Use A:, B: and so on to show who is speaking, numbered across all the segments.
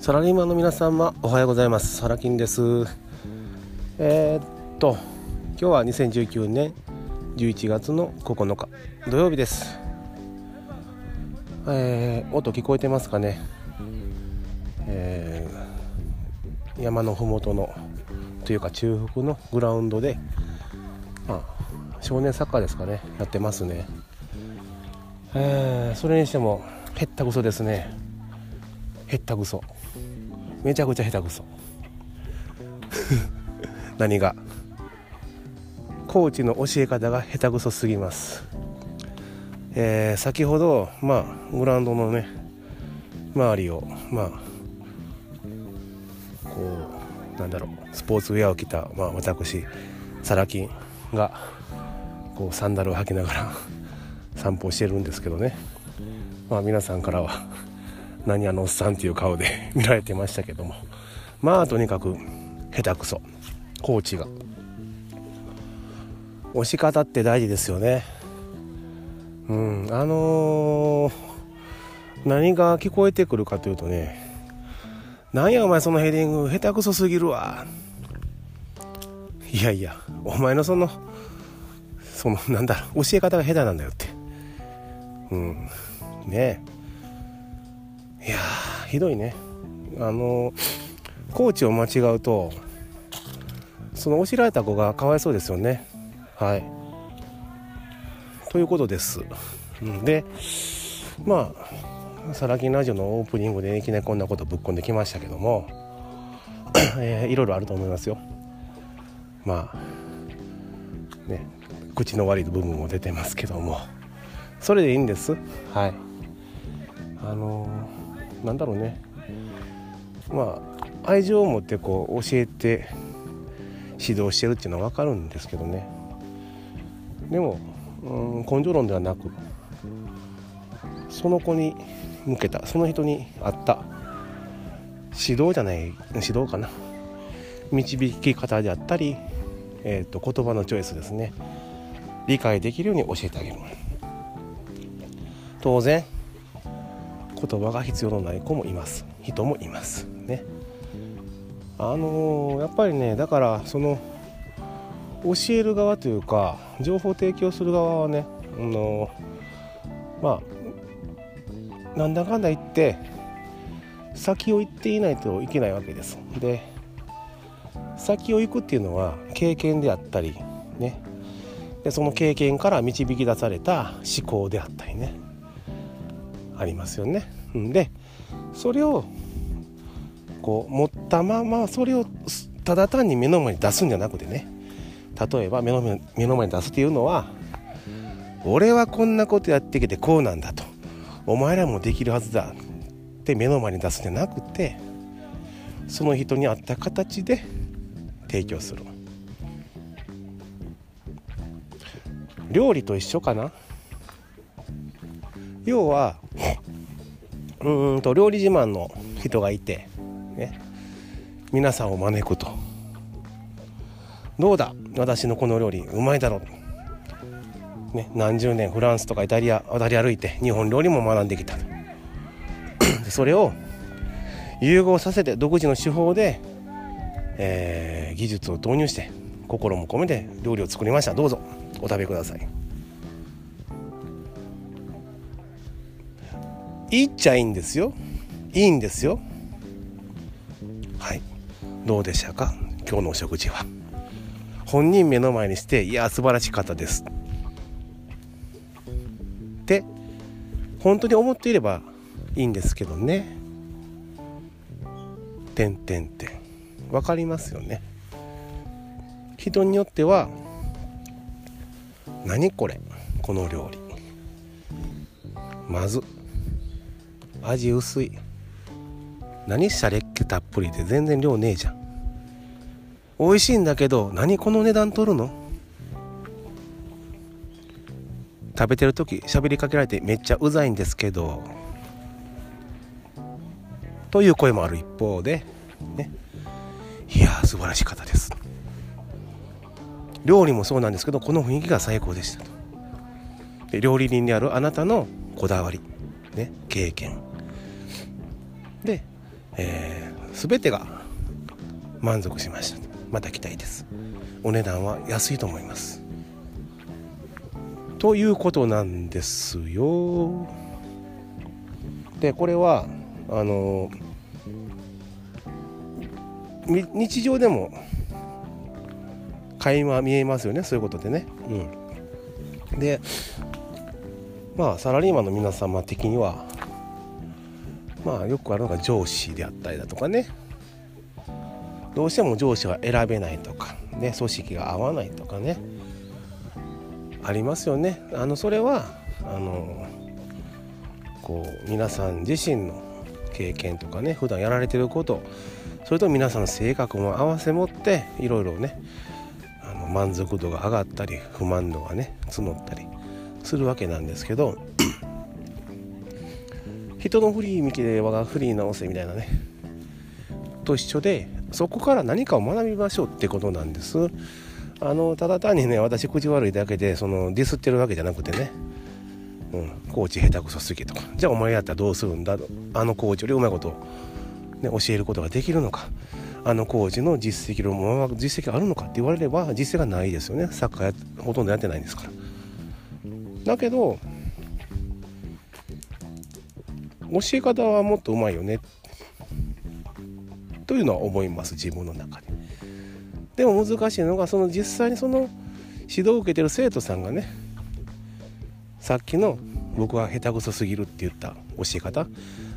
A: サラリーマンの皆様おはようございます。サラキンです。えー、っと今日は2019年11月の9日土曜日です。えー、音聞こえてますかね？えー、山の麓のというか中腹のグラウンドで、まあ、少年サッカーですかね？やってますね。えー、それにしてもへったくそですね。へったくそ。めちゃくちゃ下手くそ。何が？コーチの教え方が下手くそすぎます。えー、先ほどまあグラウンドのね周りをまあこうなんだろうスポーツウェアを着た、まあ、私サラキンがこうサンダルを履きながら 散歩してるんですけどね。まあ皆さんからは何あのおっさんっていう顔で 見られてましたけども。まあとにかく下手くそ。コーチが。押し方って大事ですよね。うん。あのー、何が聞こえてくるかというとね。なんやお前そのヘディング。下手くそすぎるわ。いやいやお前のそのそのなんだ教え方が下手なんだよって。うん。ね。いやひどいね。あのコーチを間違うとその教えられた子がかわいそうですよね。はい。ということです。でまあサラキンラジオのオープニングでいきなりこんなことぶっ込んできましたけども、えー、いろいろあると思いますよ。まあね口の悪い部分も出てますけども。それでいいんです。はい。あのー、なんだろうね。まあ愛情を持ってこう教えて指導してるっていうのは分かるんですけどね。でも、うん、根性論ではなくその子に向けたその人に合った指導じゃない指導かな。導き方であったり、えーと、と言葉のチョイスですね。理解できるように教えてあげる。当然言葉が必要のない子もいます。人もいます。ねあのー、やっぱりねだからその教える側というか情報提供する側はね、あのー、まあなんだかんだ言って先を行っていないといけないわけです。で先を行くっていうのは経験であったりね。でその経験から導き出された思考であったりね。ありますよね。でそれをこう持ったままそれをただ単に目の前に出すんじゃなくてね。例えば目の目の前に出すっていうのは俺はこんなことやってきてこうなんだと。お前らもできるはずだって目の前に出すんじゃなくてその人に合った形で提供する。料理と一緒かな。要はうんと料理自慢の人がいて、ね、皆さんを招くと。どうだ？私のこの料理うまいだろう、ね、何十年フランスとかイタリア渡り歩いて日本料理も学んできた。それを融合させて独自の手法で、えー、技術を導入して心も込めて料理を作りました。どうぞお食べください。いいっちゃいいんですよ。いいんですよ。はい。どうでしたか？今日のお食事は。本人目の前にしていや素晴らしかったです。って本当に思っていればいいんですけどね。てんてんてん分かりますよね。人によっては何これ？この料理。まず。味薄い。何シャレっ気たっぷりで全然量ねえじゃん。美味しいんだけど何この値段取るの？食べてる時喋りかけられてめっちゃうざいんですけど。という声もある一方でね。いや素晴らしい方です。料理もそうなんですけどこの雰囲気が最高でしたと。で料理人であるあなたのこだわりね経験で、えー、全てが満足しました。また来たいです。お値段は安いと思います。ということなんですよ。でこれはあの日常でも垣間見えますよね。そういうことでね。うん。でまあサラリーマンの皆様的にはまあよくあるのが上司であったりだとかね。どうしても上司は選べないとかね組織が合わないとかね。ありますよね。あのそれはあのこう皆さん自身の経験とかね普段やられてることそれと皆さんの性格も合わせ持っていろいろねあの満足度が上がったり不満度がね募ったりするわけなんですけど人のフリー見きで我がフリー直せみたいなね。と一緒でそこから何かを学びましょうってことなんです。あのただ単にね私口悪いだけでそのディスってるわけじゃなくてね。うん、コーチ下手くそすぎとか。じゃあお前やったらどうするんだ？あのコーチよりうまいこと、ね、教えることができるのか。あのコーチの実績の実績あるのかって言われれば実績がないですよね。サッカーほとんどやってないんですから。だけど教え方はもっとうまいよね。というのは思います自分の中で。でも難しいのがその実際にその指導を受けてる生徒さんがねさっきの僕は下手くそすぎるって言った教え方。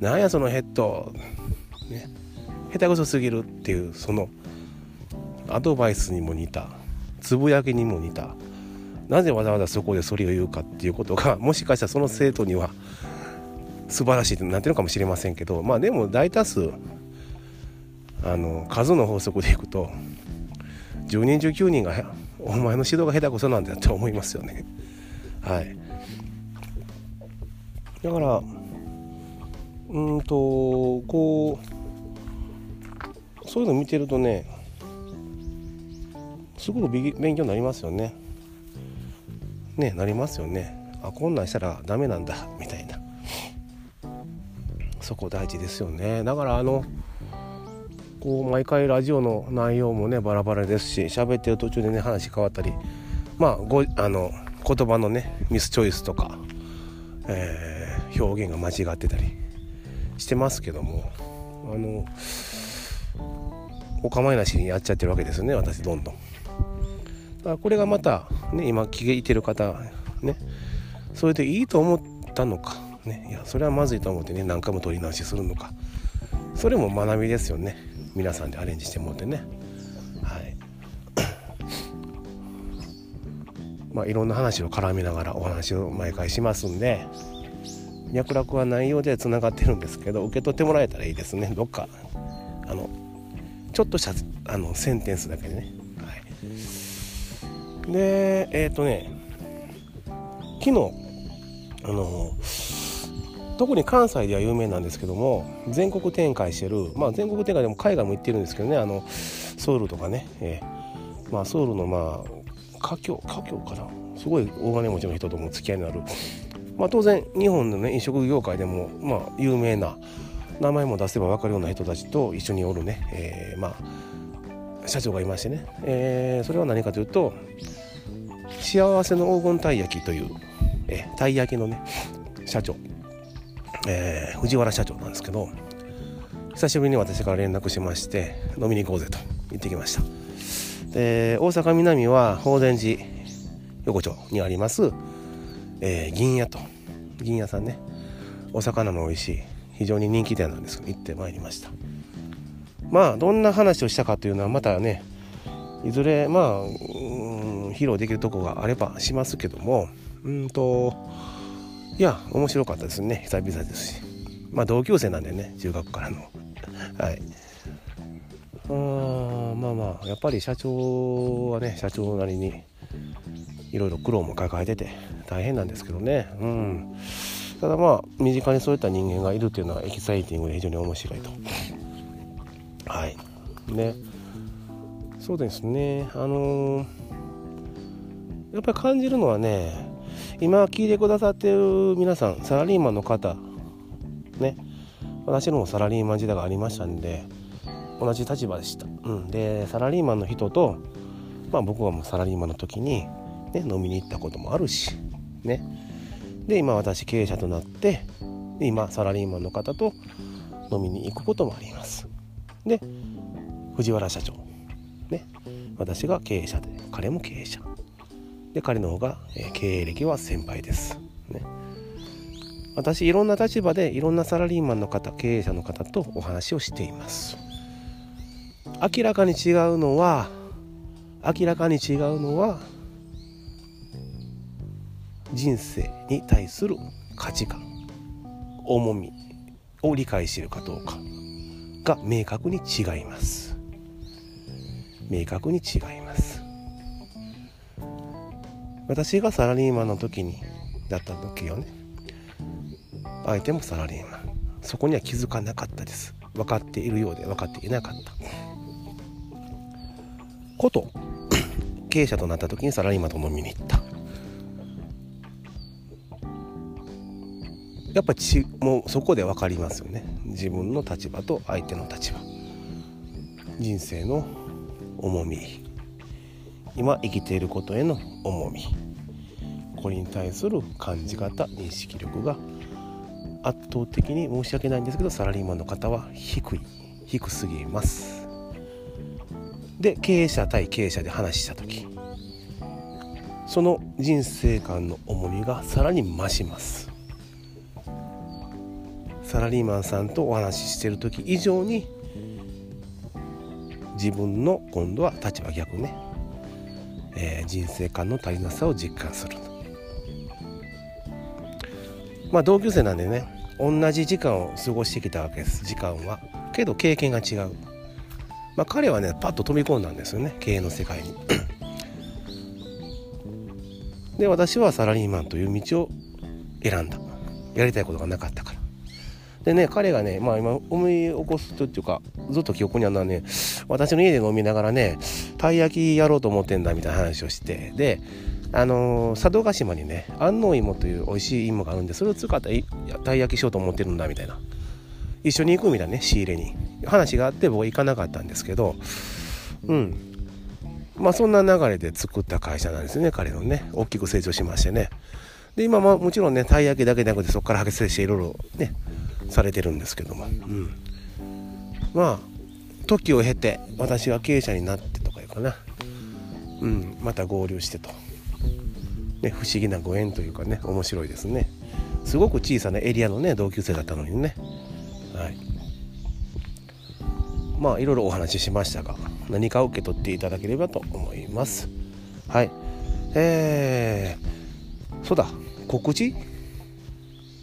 A: なんやそのヘッド、ね、下手くそすぎるっていうそのアドバイスにも似た。つぶやきにも似た。なぜわざわざそこでそれを言うかっていうことがもしかしたらその生徒には素晴らしいってなってるかもしれませんけどまあでも大多数あの数の法則でいくと10人中9人がお前の指導が下手くそなんだと思いますよね。はい。だからうんとこうそういうの見てるとねすごく勉強になりますよね。ねなりますよね。あこんなんしたらダメなんだみたいな。そこ大事ですよねだからあのこう毎回ラジオの内容もねバラバラですし喋ってる途中でね話変わったりまあごあの言葉のねミスチョイスとか、えー表現が間違ってたりしてますけどもあのお構いなしにやっちゃってるわけですよね私どんどん。だからこれがまた、ね、今聞いてる方ねそれでいいと思ったのか、ね、いやそれはまずいと思ってね何回も取り直しするのか。それも学びですよね。皆さんでアレンジしてもらってね。はい。まあいろんな話を絡めながらお話を毎回しますんで。脈絡は内容でつながってるんですけど受け取ってもらえたらいいですね。どっかあのちょっとしたあのセンテンスだけでね、はい、でえっ、ー、とね。昨日あの特に関西では有名なんですけども全国展開してるまあ全国展開でも海外も行ってるんですけどねあのソウルとかね、えー、まあソウルのまあ華僑華僑かな？すごい大金持ちの人とも付き合いのある。まあ、当然日本の、ね、飲食業界でも、まあ、有名な名前も出せば分かるような人たちと一緒におるね、えー、まあ、社長がいましてね、えー、それは何かというと幸せの黄金たい焼きという、えー、たい焼きのね社長、えー、藤原社長なんですけど久しぶりに私から連絡しまして飲みに行こうぜと言ってきました。で大阪南は法善寺横丁にありますえー、銀屋と銀屋さんね。お魚の美味しい非常に人気店なんですけど行ってまいりました。まあどんな話をしたかというのはまたねいずれまあ披露できるとこがあればしますけどもうんといや面白かったですね。久々ですし。まあ同級生なんでね中学からの。はい。あまあまあやっぱり社長はね社長なりにいろいろ苦労も抱えてて大変なんですけどね。うん。ただまあ身近にそういった人間がいるっていうのはエキサイティングで非常に面白いと。はい。ね。そうですね。あのー、やっぱり感じるのはね今聞いてくださってる皆さんサラリーマンの方ね私のもサラリーマン時代がありましたんで同じ立場でした、うん、でサラリーマンの人と、まあ、僕はもうサラリーマンの時に、ね、飲みに行ったこともあるしね。で今私経営者となってで今サラリーマンの方と飲みに行くこともあります。で藤原社長ね。私が経営者で彼も経営者。で彼の方が、経営歴は先輩です。ね。私いろんな立場でいろんなサラリーマンの方経営者の方とお話をしています。明らかに違うのは明らかに違うのは人生に対する価値観重みを理解しているかどうかが明確に違います。明確に違います。私がサラリーマンの時にだった時はね。相手もサラリーマン。そこには気づかなかったです。分かっているようで分かっていなかった。こと 経営者となった時にサラリーマンと飲みに行った。やっぱちもうそこで分かりますよね。自分の立場と相手の立場。人生の重み。今生きていることへの重み。これに対する感じ方認識力が圧倒的に申し訳ないんですけどサラリーマンの方は低い低すぎます。で経営者対経営者で話した時その人生観の重みがさらに増します。サラリーマンさんとお話ししてる時以上に自分の今度は立場逆ね、えー、人生観の足りなさを実感するまあ同級生なんでね同じ時間を過ごしてきたわけです。時間は。けど経験が違う。まあ彼はねパッと飛び込んだんですよね。経営の世界に。で私はサラリーマンという道を選んだ。やりたいことがなかったから。でね彼がねまあ今思い起こすとっていうかずっと記憶にあるのはね私の家で飲みながらねたい焼きやろうと思ってんだみたいな話をしてであのー、佐渡島にね安納芋という美味しい芋があるんでそれを使ったたい焼きしようと思ってるんだみたいな。一緒に行くみたいなね仕入れに。話があって僕は行かなかったんですけどうん。まあそんな流れで作った会社なんですね彼のね。大きく成長しましてね。で今ももちろんねたい焼きだけじゃなくてそこから派遣していろいろねされてるんですけども、うん、まあ時を経て私は経営者になってとかいうかな、うん、また合流してと、ね、不思議なご縁というかね面白いですね。すごく小さなエリアのね同級生だったのにね。はい。まあいろいろお話ししましたが何か受け取っていただければと思います。はい。えー、そうだ。告知？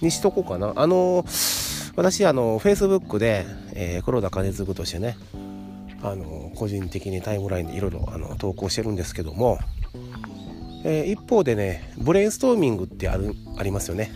A: にしとこうかな。あのー私あのフェイスブックで、えー、黒田兼次としてねあの個人的にタイムラインでいろいろあの投稿してるんですけども、えー、一方でねブレインストーミングってあるありますよね、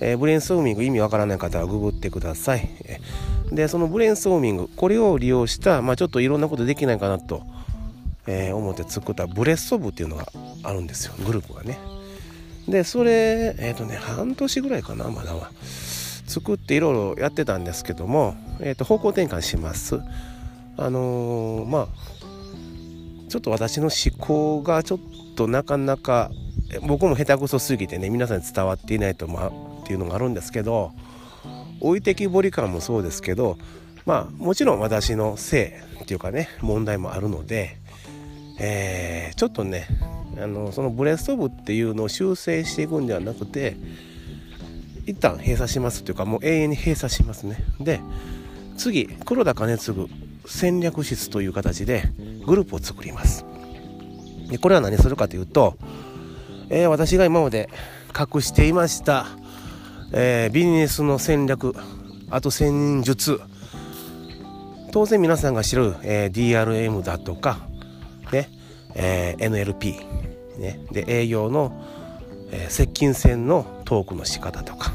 A: えー、ブレインストーミング意味わからない方はググってください、えー、でそのブレインストーミングこれを利用した、まあ、ちょっといろんなことできないかなと、えー、思って作ったブレスト部っていうのがあるんですよ。グループがね。でそれえっ、とね半年ぐらいかなまだは。作っていろいろやってたんですけども、えー、と方向転換します。あのー、まあちょっと私の思考がちょっとなかなか僕も下手くそすぎてね皆さんに伝わっていないと、まあ、っていうのがあるんですけど置いてきぼり感もそうですけどまあもちろん私のせいっていうかね問題もあるので、えー、ちょっとねあのそのブレスト部っていうのを修正していくんではなくて一旦閉鎖しますというかもう永遠に閉鎖しますね。で次黒田兼次戦略室という形でグループを作ります。でこれは何するかというと、えー、私が今まで隠していました、えー、ビジネスの戦略あと戦術。当然皆さんが知る、えー、DRM だとか、ねえー、NLP、ね、で営業の、え、接近戦のトークの仕方とか。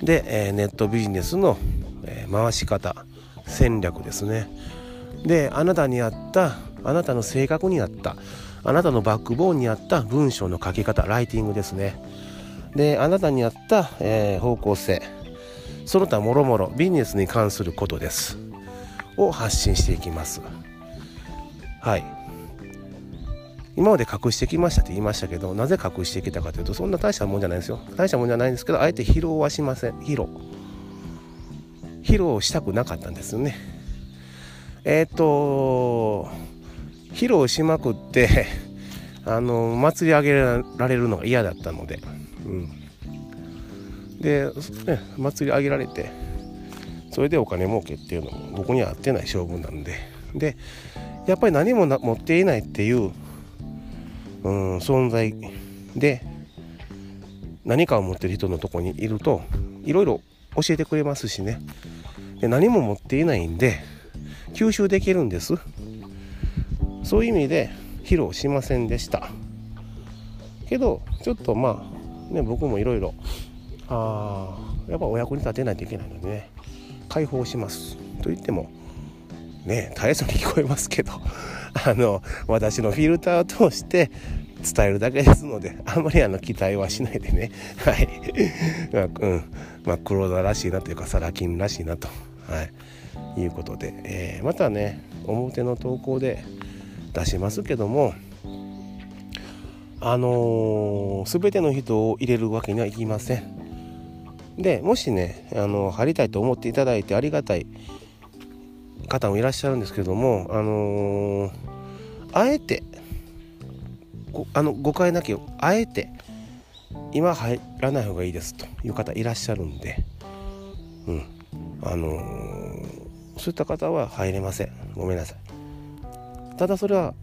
A: で、え、ネットビジネスの、え、回し方戦略ですね。であなたに合ったあなたの性格に合ったあなたのバックボーンに合った文章の書き方ライティングですね。であなたに合った、えー、方向性その他もろもろビジネスに関することです。を発信していきます。はい。今まで隠してきましたって言いましたけどなぜ隠してきたかというとそんな大したもんじゃないですよ。大したもんじゃないんですけどあえて披露はしません。披露披露したくなかったんですよね。えっ、と披露しまくってあの祭り上げられるのが嫌だったので、うん、で、ね、祭り上げられてそれでお金儲けっていうのも僕には合ってない性分なんで。でやっぱり何も持っていないっていう、うん、存在で何かを持ってる人のとこにいるといろいろ教えてくれますしね。で何も持っていないんで吸収できるんです。そういう意味で披露しませんでした。けどちょっとまあね僕もいろいろあやっぱお役に立てないといけないのでね解放します。と言ってもね絶えずに聞こえますけど。あの私のフィルターを通して伝えるだけですのであんまりあの期待はしないでね。はい。まあ、うん。まあ黒田らしいなというかサラ金らしいなと。はい。いうことで、えー、またね表の投稿で出しますけどもあのー、全ての人を入れるわけにはいきません。でもしねあの貼りたいと思っていただいてありがたい方もいらっしゃるんですけどもあのー、あえてあの誤解なきあえて今入らない方がいいですという方いらっしゃるんでうん。あのー、そういった方は入れません。ごめんなさい。ただそれは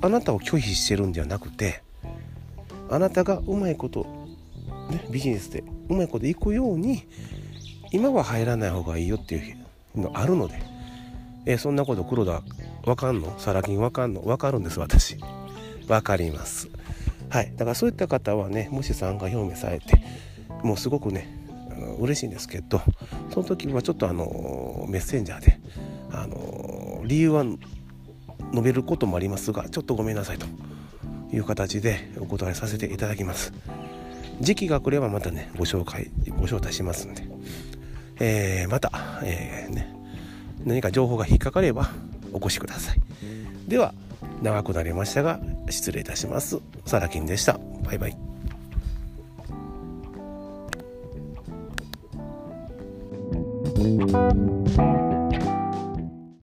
A: あなたを拒否してるんではなくてあなたがうまいこと、ね、ビジネスでうまいこといくように今は入らない方がいいよっていうのあるので、えそんなこと黒田わかんの？サラ金わかんの？わかるんです私。わかります。はい。だからそういった方はねもし参加表明されてもうすごくね嬉しいんですけどその時はちょっとあのメッセンジャーであの理由は述べることもありますがちょっとごめんなさいと。いう形でお答えさせていただきます。時期が来ればまたねご紹介ご招待しますんで、えー、また、えー、ね、何か情報が引っかかればお越しください。では長くなりましたが失礼いたします。サラキンでした。バイバイ。うん